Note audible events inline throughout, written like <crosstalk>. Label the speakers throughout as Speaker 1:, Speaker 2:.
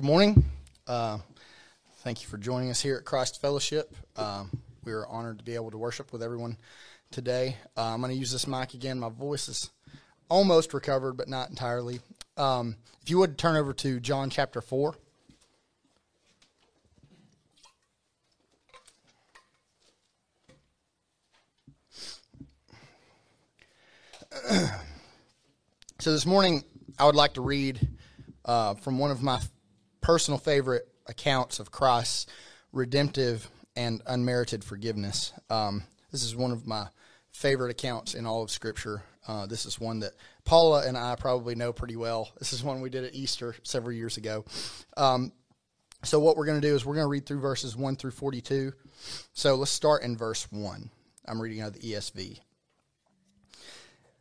Speaker 1: Good morning. Uh, thank you for joining us here at Christ Fellowship. Um, we are honored to be able to worship with everyone today. Uh, I'm going to use this mic again. My voice is almost recovered, but not entirely. Um, if you would turn over to John chapter 4. <clears throat> so this morning, I would like to read uh, from one of my personal favorite accounts of Christ's redemptive and unmerited forgiveness. Um, this is one of my favorite accounts in all of Scripture. Uh, this is one that Paula and I probably know pretty well. This is one we did at Easter several years ago. Um, so, what we're going to do is we're going to read through verses 1 through 42. So, let's start in verse 1. I'm reading out of the ESV.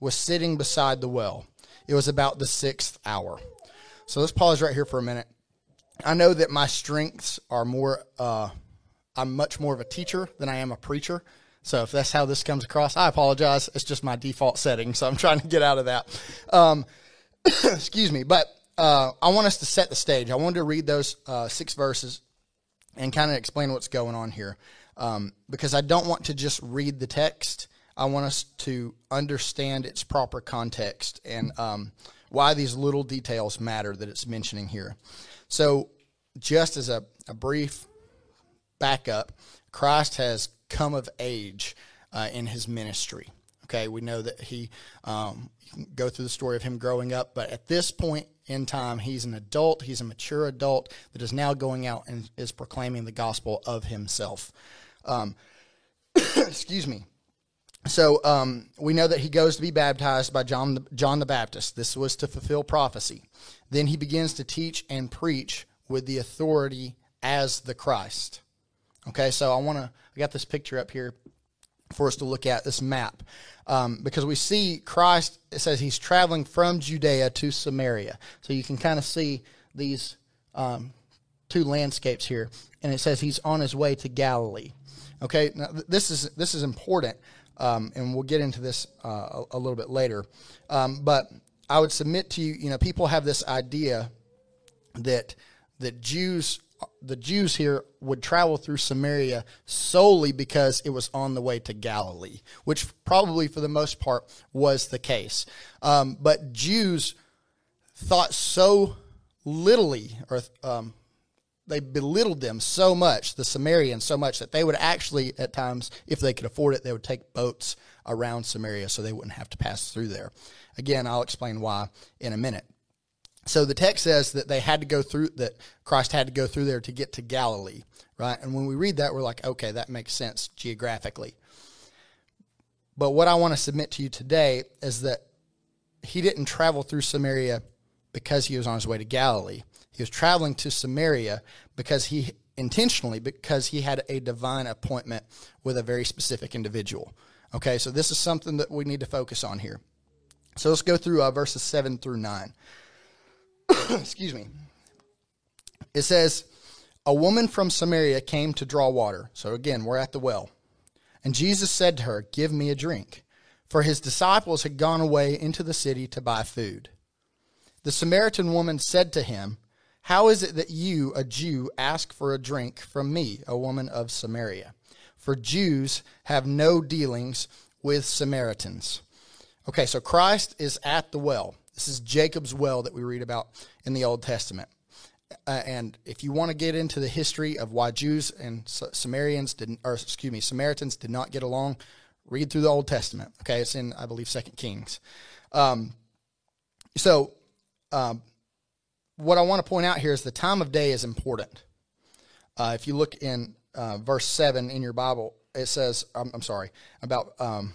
Speaker 1: was sitting beside the well. It was about the sixth hour. So let's pause right here for a minute. I know that my strengths are more, uh, I'm much more of a teacher than I am a preacher. So if that's how this comes across, I apologize. It's just my default setting, so I'm trying to get out of that. Um, <coughs> excuse me, but uh, I want us to set the stage. I wanted to read those uh, six verses and kind of explain what's going on here, um, because I don't want to just read the text. I want us to understand its proper context and um, why these little details matter that it's mentioning here. So, just as a, a brief backup, Christ has come of age uh, in his ministry. Okay, we know that he um, go through the story of him growing up, but at this point in time, he's an adult. He's a mature adult that is now going out and is proclaiming the gospel of himself. Um, <coughs> excuse me. So um, we know that he goes to be baptized by John the, John the Baptist. This was to fulfill prophecy. Then he begins to teach and preach with the authority as the Christ. Okay, so I want to, I got this picture up here for us to look at, this map, um, because we see Christ, it says he's traveling from Judea to Samaria. So you can kind of see these um, two landscapes here, and it says he's on his way to Galilee. Okay, now this is, this is important, um, and we'll get into this uh, a, a, little bit later. Um, but I would submit to you, you know, people have this idea that that Jews the Jews here would travel through Samaria solely because it was on the way to Galilee, which probably for the most part was the case. Um, but Jews thought so littly, or um, they belittled them so much, the Samaritans so much, that they would actually, at times, if they could afford it, they would take boats around Samaria so they wouldn't have to pass through there. Again, I'll explain why in a minute. So the text says that they had to go through that Christ had to go through there to get to Galilee, right? And when we read that, we're like, okay, that makes sense geographically. But what I want to submit to you today is that he didn't travel through Samaria because he was on his way to Galilee. He was traveling to Samaria because he intentionally because he had a divine appointment with a very specific individual. Okay, so this is something that we need to focus on here. So let's go through uh, verses 7 through 9. <coughs> excuse me. It says, A woman from Samaria came to draw water. So again, we're at the well. And Jesus said to her, Give me a drink. For his disciples had gone away into the city to buy food. The Samaritan woman said to him, How is it that you, a Jew, ask for a drink from me, a woman of Samaria? For Jews have no dealings with Samaritans. Okay, so Christ is at the well. This is Jacob's well that we read about in the Old Testament. Uh, and if you want to get into the history of why Jews and Samaritans didn't, or excuse me, Samaritans did not get along, read through the Old Testament. Okay, it's in I believe Second Kings. Um, so, um, what I want to point out here is the time of day is important. Uh, if you look in uh, verse seven in your Bible, it says, I'm, I'm sorry, about um,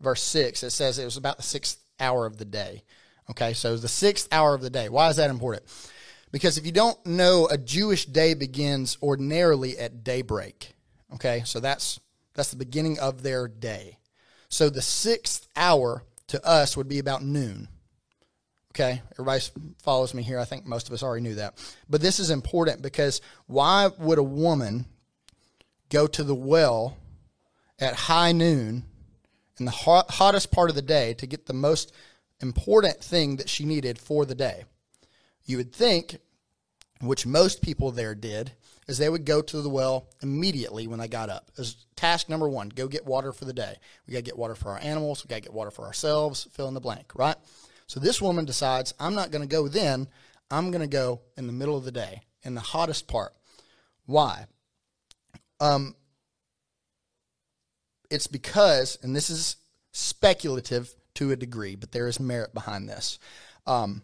Speaker 1: verse six. It says it was about the sixth hour of the day. Okay, so the sixth hour of the day. Why is that important? Because if you don't know, a Jewish day begins ordinarily at daybreak. Okay, so that's that's the beginning of their day. So the sixth hour to us would be about noon. Okay, everybody follows me here. I think most of us already knew that. But this is important because why would a woman go to the well at high noon in the hot, hottest part of the day to get the most important thing that she needed for the day? You would think, which most people there did, is they would go to the well immediately when they got up. As task number one, go get water for the day. We got to get water for our animals. We got to get water for ourselves. Fill in the blank, right? So this woman decides, I'm not going to go then. I'm going to go in the middle of the day, in the hottest part. Why? Um, it's because, and this is speculative to a degree, but there is merit behind this. Um,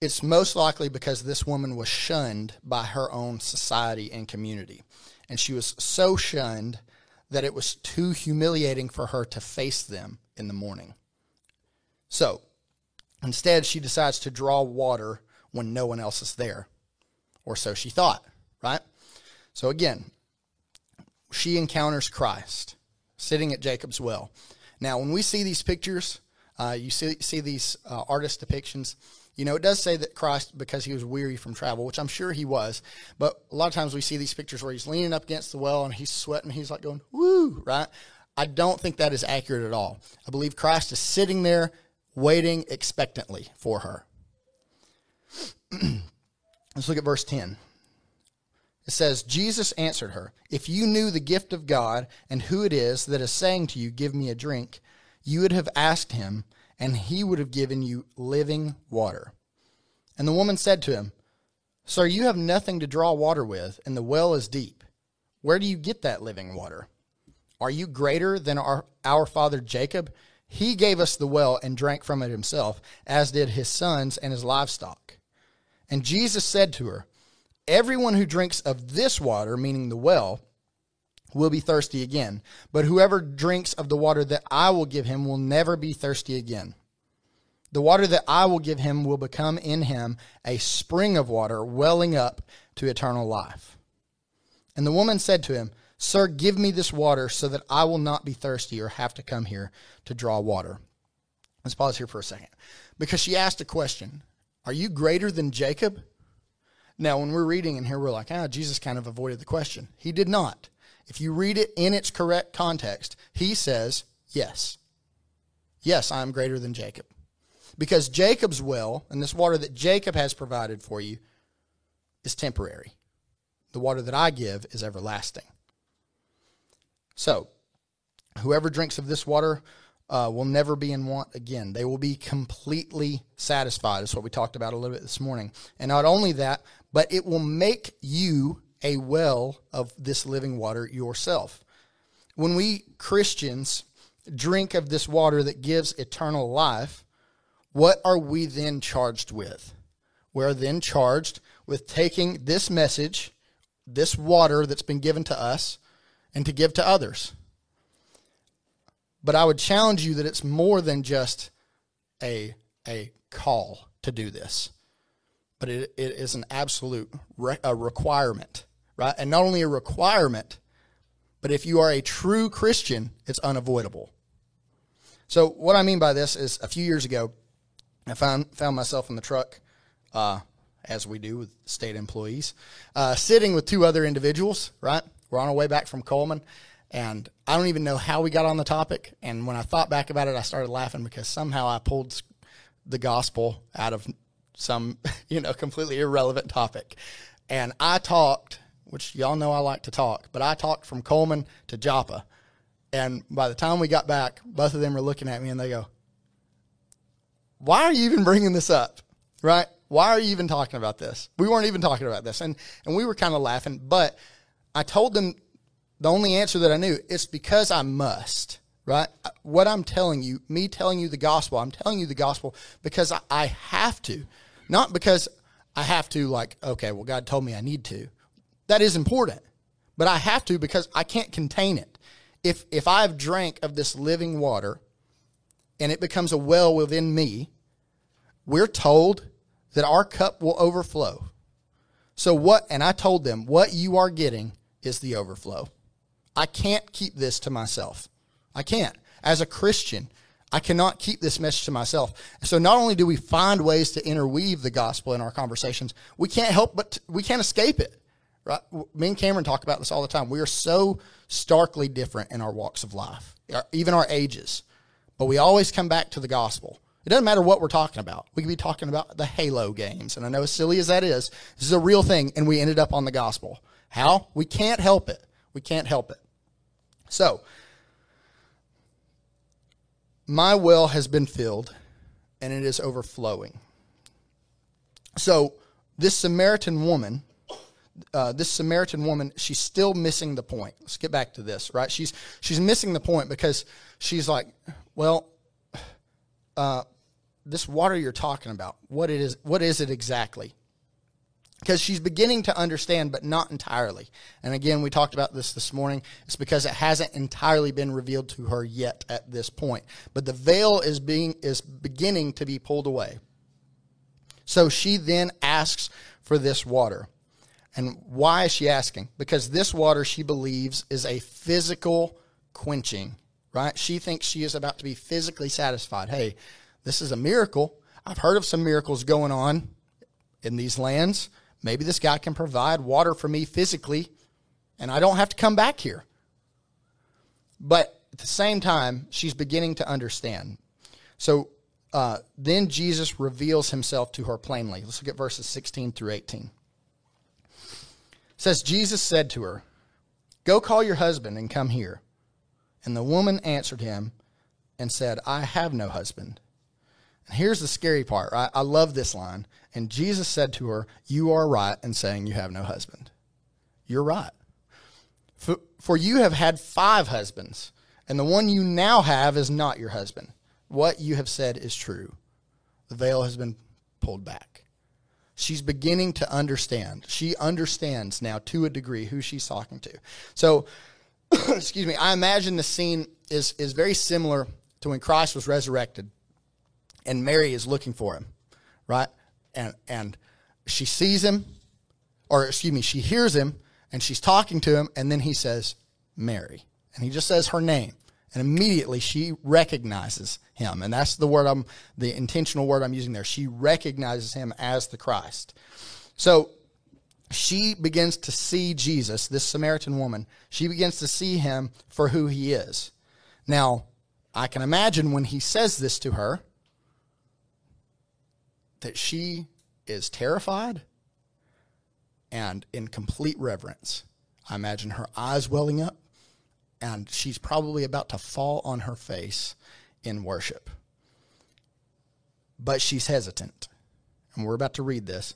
Speaker 1: it's most likely because this woman was shunned by her own society and community. And she was so shunned that it was too humiliating for her to face them in the morning. So instead, she decides to draw water when no one else is there, or so she thought, right? So again, she encounters Christ sitting at Jacob's well. Now, when we see these pictures, uh, you see, see these uh, artist depictions. You know, it does say that Christ, because he was weary from travel, which I'm sure he was, but a lot of times we see these pictures where he's leaning up against the well and he's sweating, he's like going, woo, right? I don't think that is accurate at all. I believe Christ is sitting there waiting expectantly for her. <clears throat> Let's look at verse 10. It says, Jesus answered her, If you knew the gift of God and who it is that is saying to you, Give me a drink, you would have asked him, and he would have given you living water. And the woman said to him, Sir, you have nothing to draw water with, and the well is deep. Where do you get that living water? Are you greater than our, our father Jacob? He gave us the well and drank from it himself, as did his sons and his livestock. And Jesus said to her, Everyone who drinks of this water, meaning the well, will be thirsty again. But whoever drinks of the water that I will give him will never be thirsty again. The water that I will give him will become in him a spring of water welling up to eternal life. And the woman said to him, Sir, give me this water so that I will not be thirsty or have to come here to draw water. Let's pause here for a second. Because she asked a question Are you greater than Jacob? Now, when we're reading in here, we're like, ah, Jesus kind of avoided the question. He did not. If you read it in its correct context, he says, Yes. Yes, I am greater than Jacob. Because Jacob's well, and this water that Jacob has provided for you, is temporary. The water that I give is everlasting. So, whoever drinks of this water uh, will never be in want again. They will be completely satisfied. That's what we talked about a little bit this morning. And not only that, but it will make you a well of this living water yourself. When we Christians drink of this water that gives eternal life, what are we then charged with? We're then charged with taking this message, this water that's been given to us, and to give to others. But I would challenge you that it's more than just a, a call to do this, but it, it is an absolute re- a requirement right? And not only a requirement, but if you are a true Christian, it's unavoidable. So what I mean by this is a few years ago, I found found myself in the truck, uh, as we do with state employees, uh, sitting with two other individuals. Right, we're on our way back from Coleman, and I don't even know how we got on the topic. And when I thought back about it, I started laughing because somehow I pulled the gospel out of some <laughs> you know completely irrelevant topic, and I talked which y'all know I like to talk, but I talked from Coleman to Joppa. And by the time we got back, both of them were looking at me and they go, Why are you even bringing this up? Right? Why are you even talking about this? We weren't even talking about this. And, and we were kind of laughing, but I told them the only answer that I knew, it's because I must, right? What I'm telling you, me telling you the gospel, I'm telling you the gospel because I, have to, not because I have to, like, okay, well, God told me I need to. That is important, but I have to because I can't contain it. If if I've drank of this living water and it becomes a well within me, we're told that our cup will overflow. So what, and I told them, what you are getting is the overflow. I can't keep this to myself. I can't. As a Christian, I cannot keep this message to myself. So not only do we find ways to interweave the gospel in our conversations, we can't help but, to, we can't escape it. Right? Me and Cameron talk about this all the time. We are so starkly different in our walks of life, even our ages. But we always come back to the gospel. It doesn't matter what we're talking about. We could be talking about the Halo games. And I know as silly as that is, this is a real thing. And we ended up on the gospel. How? We can't help it. We can't help it. So, my well has been filled and it is overflowing. So, this Samaritan woman, uh, this Samaritan woman, she's still missing the point. Let's get back to this, right? She's she's missing the point because she's like, well, uh, this water you're talking about, what it is, what is it exactly? Because she's beginning to understand, but not entirely. And again, we talked about this this morning. It's because it hasn't entirely been revealed to her yet at this point. But the veil is being is beginning to be pulled away. So she then asks for this water. And why is she asking? Because this water she believes is a physical quenching, right? She thinks she is about to be physically satisfied. Hey, this is a miracle. I've heard of some miracles going on in these lands Maybe this guy can provide water for me physically, and I don't have to come back here. But at the same time, she's beginning to understand. So uh, then Jesus reveals himself to her plainly. Let's look at verses 16 through 18. It says, Jesus said to her, Go call your husband and come here. And the woman answered him and said, I have no husband. And here's the scary part. Right? I love this line. And Jesus said to her, You are right in saying you have no husband. You're right. For, for you have had five husbands, and the one you now have is not your husband. What you have said is true. The veil has been pulled back. She's beginning to understand. She understands now to a degree who she's talking to. So, <coughs> excuse me, I imagine the scene is, is very similar to when Christ was resurrected and Mary is looking for him, right? And and she sees him, or excuse me, she hears him, and she's talking to him, and then he says Mary, and he just says her name, and immediately she recognizes him, and that's the word I'm, the intentional word I'm using there. She recognizes him as the Christ. So she begins to see Jesus, this Samaritan woman. She begins to see him for who he is. Now, I can imagine when he says this to her, that she is terrified and in complete reverence. I imagine her eyes welling up, and she's probably about to fall on her face in worship. But she's hesitant, and we're about to read this.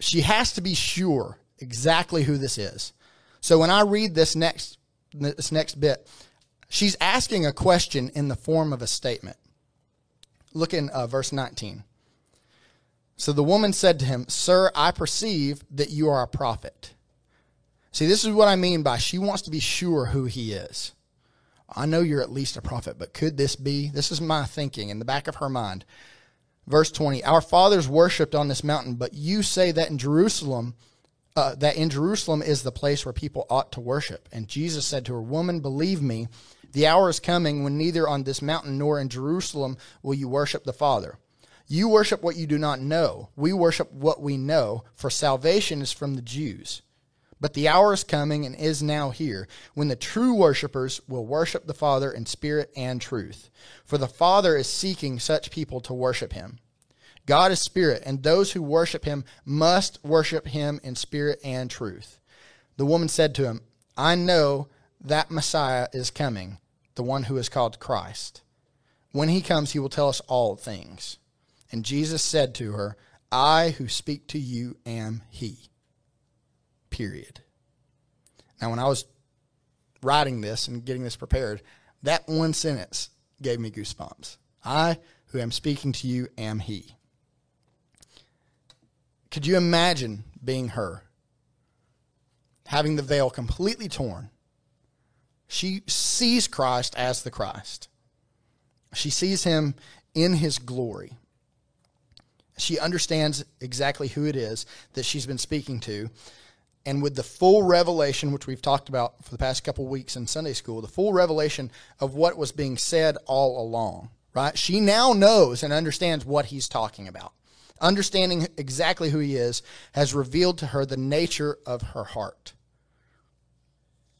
Speaker 1: She has to be sure exactly who this is. So when I read this next this next bit, she's asking a question in the form of a statement. Look in uh, verse 19. So the woman said to him, Sir, I perceive that you are a prophet. See, this is what I mean by she wants to be sure who he is. I know you're at least a prophet, but could this be? This is my thinking in the back of her mind. Verse 20 Our fathers worshipped on this mountain, but you say that in Jerusalem, uh, that in Jerusalem is the place where people ought to worship. And Jesus said to her, Woman, believe me, the hour is coming when neither on this mountain nor in Jerusalem will you worship the Father. You worship what you do not know. We worship what we know, for salvation is from the Jews. But the hour is coming and is now here when the true worshippers will worship the Father in spirit and truth. For the Father is seeking such people to worship him. God is spirit, and those who worship him must worship him in spirit and truth. The woman said to him, I know that Messiah is coming, the one who is called Christ. When he comes, he will tell us all things. And Jesus said to her, I who speak to you am he. Period. Now, when I was writing this and getting this prepared, that one sentence gave me goosebumps. I who am speaking to you am he. Could you imagine being her? Having the veil completely torn. She sees Christ as the Christ. She sees him in his glory. She understands exactly who it is that she's been speaking to. And with the full revelation, which we've talked about for the past couple weeks in Sunday school, the full revelation of what was being said all along, right? She now knows and understands what he's talking about. Understanding exactly who he is has revealed to her the nature of her heart.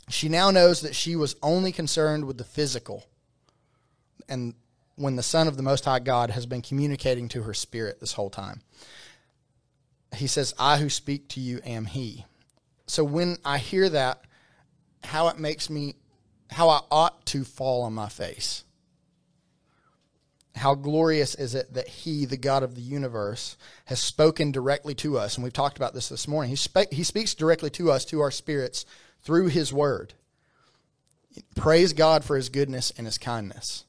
Speaker 1: She now knows that she was only concerned with the physical and when the Son of the Most High God has been communicating to her spirit this whole time. He says, I who speak to you am He. So when I hear that, how it makes me, how I ought to fall on my face. How glorious is it that He, the God of the universe, has spoken directly to us? And we've talked about this this morning. He, spe- he speaks directly to us, to our spirits, through His Word. Praise God for His goodness and His kindness.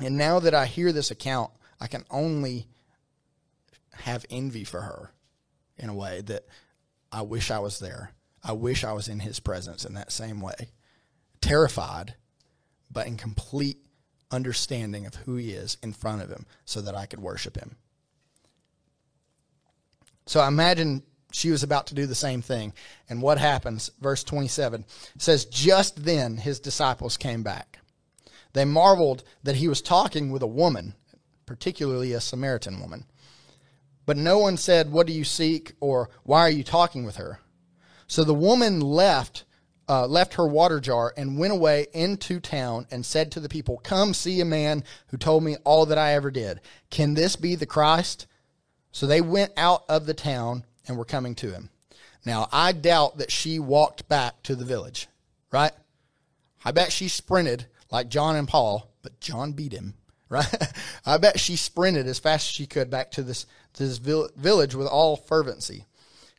Speaker 1: And now that I hear this account, I can only have envy for her in a way that I wish I was there. I wish I was in his presence in that same way. Terrified, but in complete understanding of who he is in front of him so that I could worship him. So I imagine she was about to do the same thing. And what happens? Verse 27 says, Just then his disciples came back they marveled that he was talking with a woman, particularly a Samaritan woman. But no one said, What do you seek? or Why are you talking with her? So the woman left. Uh, left her water jar and went away into town and said to the people, Come see a man who told me all that I ever did. Can this be the Christ? So they went out of the town and were coming to him. Now, I doubt that she walked back to the village, right? I bet she sprinted like John and Paul, but John beat him, <laughs> right? I bet she sprinted as fast as she could back to this, to this village with all fervency.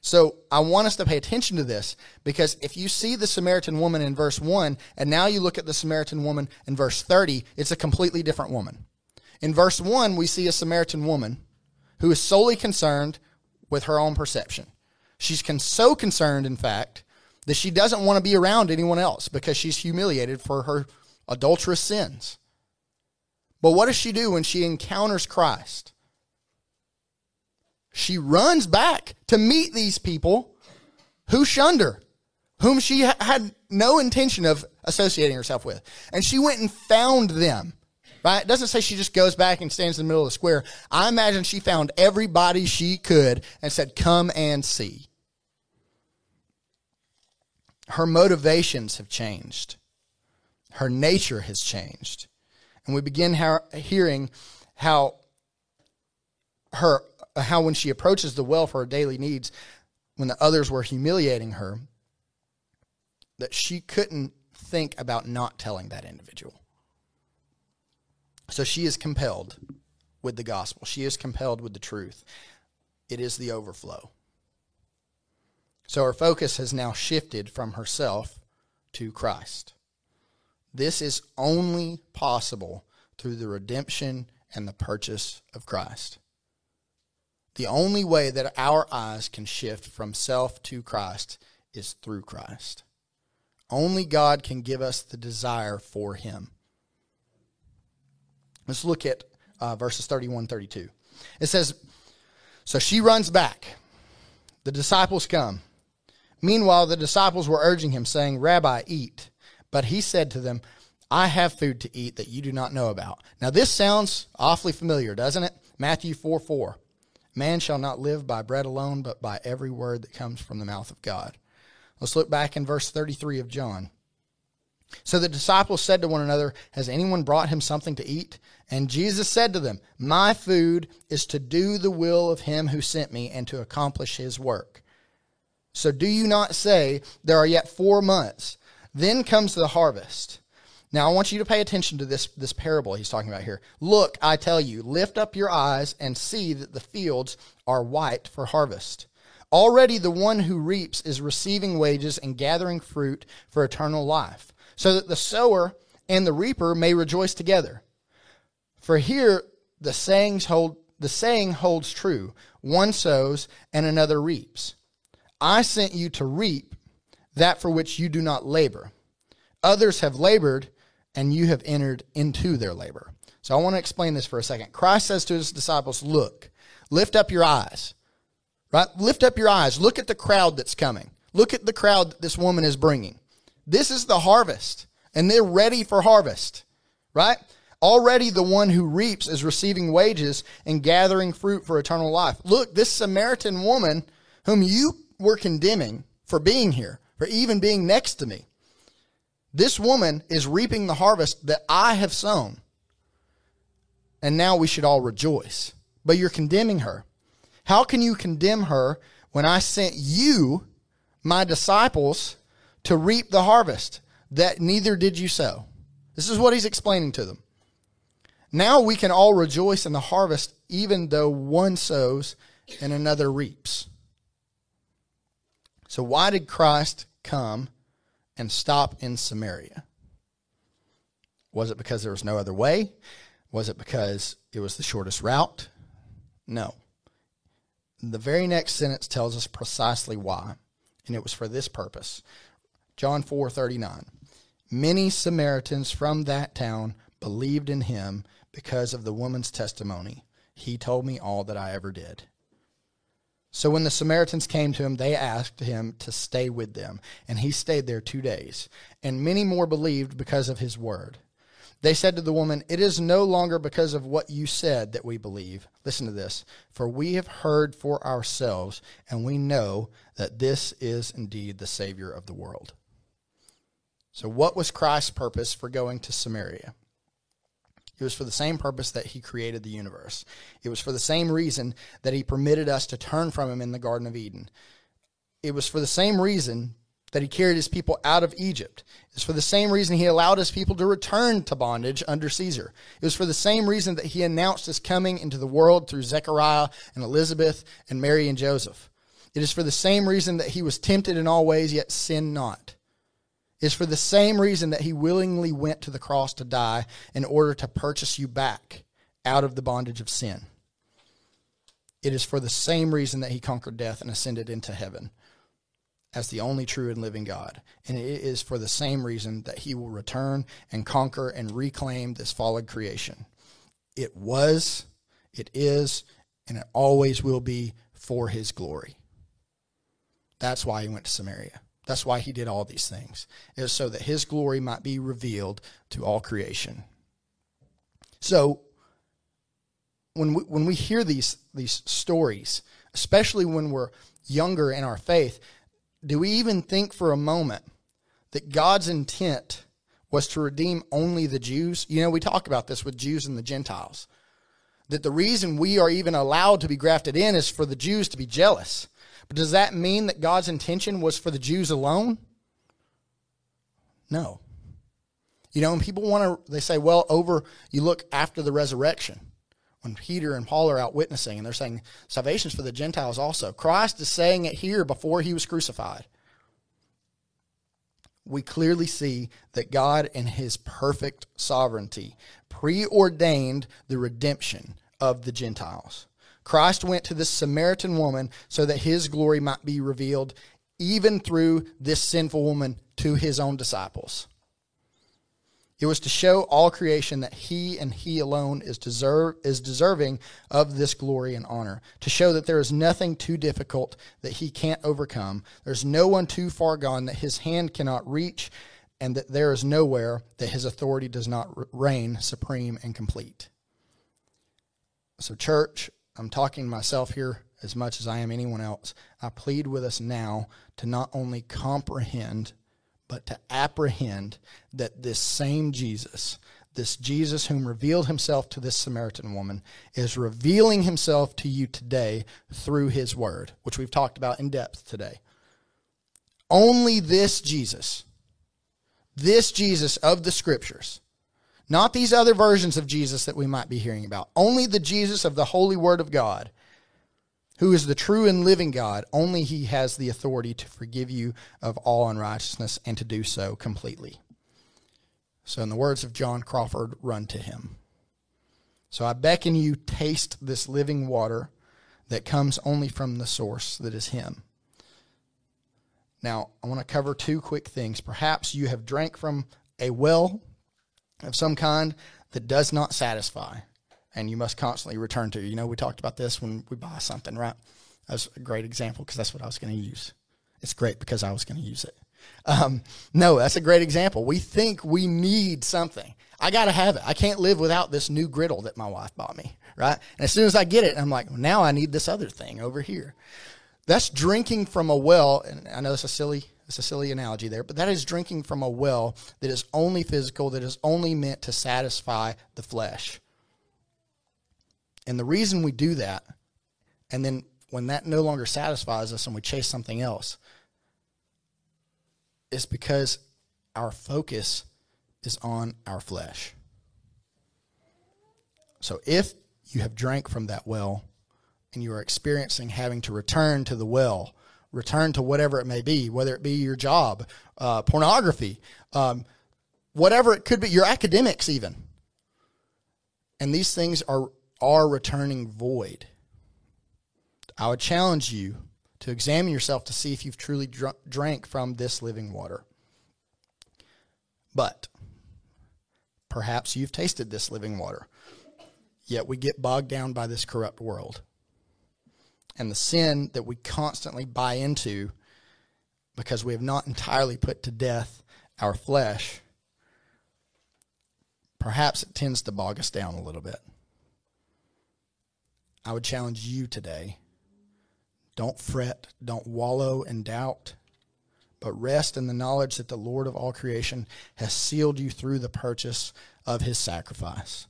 Speaker 1: So I want us to pay attention to this because if you see the Samaritan woman in verse 1 and now you look at the Samaritan woman in verse 30, it's a completely different woman. In verse 1, we see a Samaritan woman who is solely concerned with her own perception. She's con- so concerned, in fact, that she doesn't want to be around anyone else because she's humiliated for her adulterous sins. But what does she do when she encounters Christ? She runs back to meet these people who shunned her, whom she had no intention of associating herself with. And she went and found them. Right? It doesn't say she just goes back and stands in the middle of the square. I imagine she found everybody she could and said, Come and see. Her motivations have changed her nature has changed. And we begin hearing how her how when she approaches the well for her daily needs, when the others were humiliating her, that she couldn't think about not telling that individual. So she is compelled with the gospel. She is compelled with the truth. It is the overflow. So her focus has now shifted from herself to Christ. This is only possible through the redemption and the purchase of Christ. The only way that our eyes can shift from self to Christ is through Christ. Only God can give us the desire for Him. Let's look at uh, verses 31 32. It says, So she runs back. The disciples come. Meanwhile, the disciples were urging him, saying, Rabbi, eat. But he said to them, I have food to eat that you do not know about. Now, this sounds awfully familiar, doesn't it? Matthew 4 4. Man shall not live by bread alone, but by every word that comes from the mouth of God. Let's look back in verse 33 of John. So the disciples said to one another, Has anyone brought him something to eat? And Jesus said to them, My food is to do the will of him who sent me and to accomplish his work. So do you not say, There are yet four months? Then comes the harvest. Now I want you to pay attention to this, this parable he's talking about here. Look, I tell you, lift up your eyes and see that the fields are white for harvest. Already the one who reaps is receiving wages and gathering fruit for eternal life, so that the sower and the reaper may rejoice together. For here the sayings hold the saying holds true. One sows and another reaps. I sent you to reap that for which you do not labor. Others have labored, and you have entered into their labor. So I want to explain this for a second. Christ says to his disciples, Look, Lift up your eyes. Right? Lift up your eyes. Look at the crowd that's coming. Look at the crowd that this woman is bringing. This is the harvest, and they're ready for harvest. Right? Already the one who reaps is receiving wages and gathering fruit for eternal life. Look, this Samaritan woman whom you were condemning for being here, for even being next to me, this woman is reaping the harvest that I have sown. And now we should all rejoice. But you're condemning her. How can you condemn her when I sent you, my disciples, to reap the harvest that neither did you sow? This is what he's explaining to them. Now we can all rejoice in the harvest, even though one sows and another reaps. So, why did Christ come and stop in Samaria? Was it because there was no other way? Was it because it was the shortest route? No. The very next sentence tells us precisely why, and it was for this purpose. John 4:39. Many Samaritans from that town believed in him because of the woman's testimony. He told me all that I ever did. So when the Samaritans came to him, they asked him to stay with them, and he stayed there two days. And many more believed because of his word. They said to the woman, It is no longer because of what you said that we believe. Listen to this. For we have heard for ourselves, and we know that this is indeed the Savior of the world. So, what was Christ's purpose for going to Samaria? It was for the same purpose that he created the universe. It was for the same reason that he permitted us to turn from him in the Garden of Eden. It was for the same reason that he carried his people out of Egypt. It's for the same reason he allowed his people to return to bondage under Caesar. It was for the same reason that he announced his coming into the world through Zechariah and Elizabeth and Mary and Joseph. It is for the same reason that he was tempted in all ways, yet sinned not is for the same reason that he willingly went to the cross to die in order to purchase you back out of the bondage of sin. It is for the same reason that he conquered death and ascended into heaven as the only true and living God. And it is for the same reason that he will return and conquer and reclaim this fallen creation. It was, it is, and it always will be for his glory. That's why he went to Samaria. That's why he did all these things, is so that his glory might be revealed to all creation. So when we, when we hear these these stories, especially when we're younger in our faith, do we even think for a moment that God's intent was to redeem only the Jews? You know, we talk about this with Jews and the Gentiles. That the reason we are even allowed to be grafted in is for the Jews to be jealous does that mean that God's intention was for the Jews alone? No. You know, and people want to, they say, well, over, you look after the resurrection when Peter and Paul are out witnessing and they're saying salvation's for the Gentiles also. Christ is saying it here before he was crucified. We clearly see that God, in his perfect sovereignty, preordained the redemption of the Gentiles. Christ went to this Samaritan woman so that his glory might be revealed even through this sinful woman to his own disciples. It was to show all creation that he and he alone is deserve is deserving of this glory and honor. To show that there is nothing too difficult that he can't overcome. There's no one too far gone that his hand cannot reach, and that there is nowhere that his authority does not reign supreme and complete. So, church, I'm talking myself here as much as I am anyone else. I plead with us now to not only comprehend, but to apprehend that this same Jesus, this Jesus whom revealed himself to this Samaritan woman, is revealing himself to you today through his word, which we've talked about in depth today. Only this Jesus, this Jesus of the scriptures, not these other versions of Jesus that we might be hearing about. Only the Jesus of the Holy Word of God, who is the true and living God. Only He has the authority to forgive you of all unrighteousness and to do so completely. So, in the words of John Crawford, run to Him. So, I beckon you, taste this living water that comes only from the source that is Him. Now, I want to cover two quick things. Perhaps you have drank from a well of some kind that does not satisfy. and you must constantly return to. You know, we talked about this when we buy something, right? That's a great example because that's what I was going to use. It's great because I was going to use it. Um, no, that's a great example. We think we need something. I got to have it. I can't live without this new griddle that my wife bought me, right? And as soon as I get it, I'm like, now I need this other thing over here. That's drinking from a well, and I know it's a silly, it's a silly analogy there, but that is drinking from a well that is only physical, that is only meant to satisfy the flesh. And the reason we do that, and then when that no longer satisfies us and we chase something else, is because our focus is on our flesh. So if you have drank from that well and you are experiencing having to return to the well, return to whatever it may be, whether it be your job, uh, pornography, um, whatever it could be, your academics even. And these things are are returning void. I would challenge you to examine yourself to see if you've truly dr- drank from this living water. But perhaps you've tasted this living water. Yet we get bogged down by this corrupt world. And the sin that we constantly buy into because we have not entirely put to death our flesh, perhaps it tends to bog us down a little bit. I would challenge you today don't fret, don't wallow in doubt, but rest in the knowledge that the Lord of all creation has sealed you through the purchase of his sacrifice.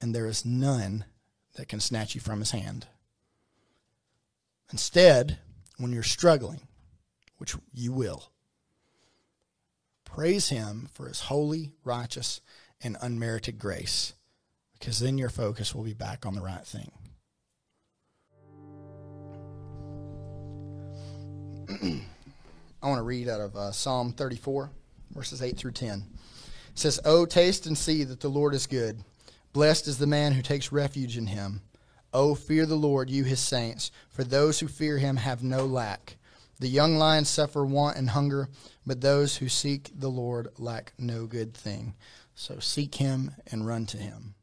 Speaker 1: And there is none that can snatch you from his hand. Instead, when you're struggling, which you will, praise him for his holy, righteous, and unmerited grace, because then your focus will be back on the right thing. <clears throat> I want to read out of uh, Psalm 34, verses 8 through 10. It says, Oh, taste and see that the Lord is good. Blessed is the man who takes refuge in him. Oh, fear the Lord, you his saints, for those who fear him have no lack. The young lions suffer want and hunger, but those who seek the Lord lack no good thing. So seek him and run to him.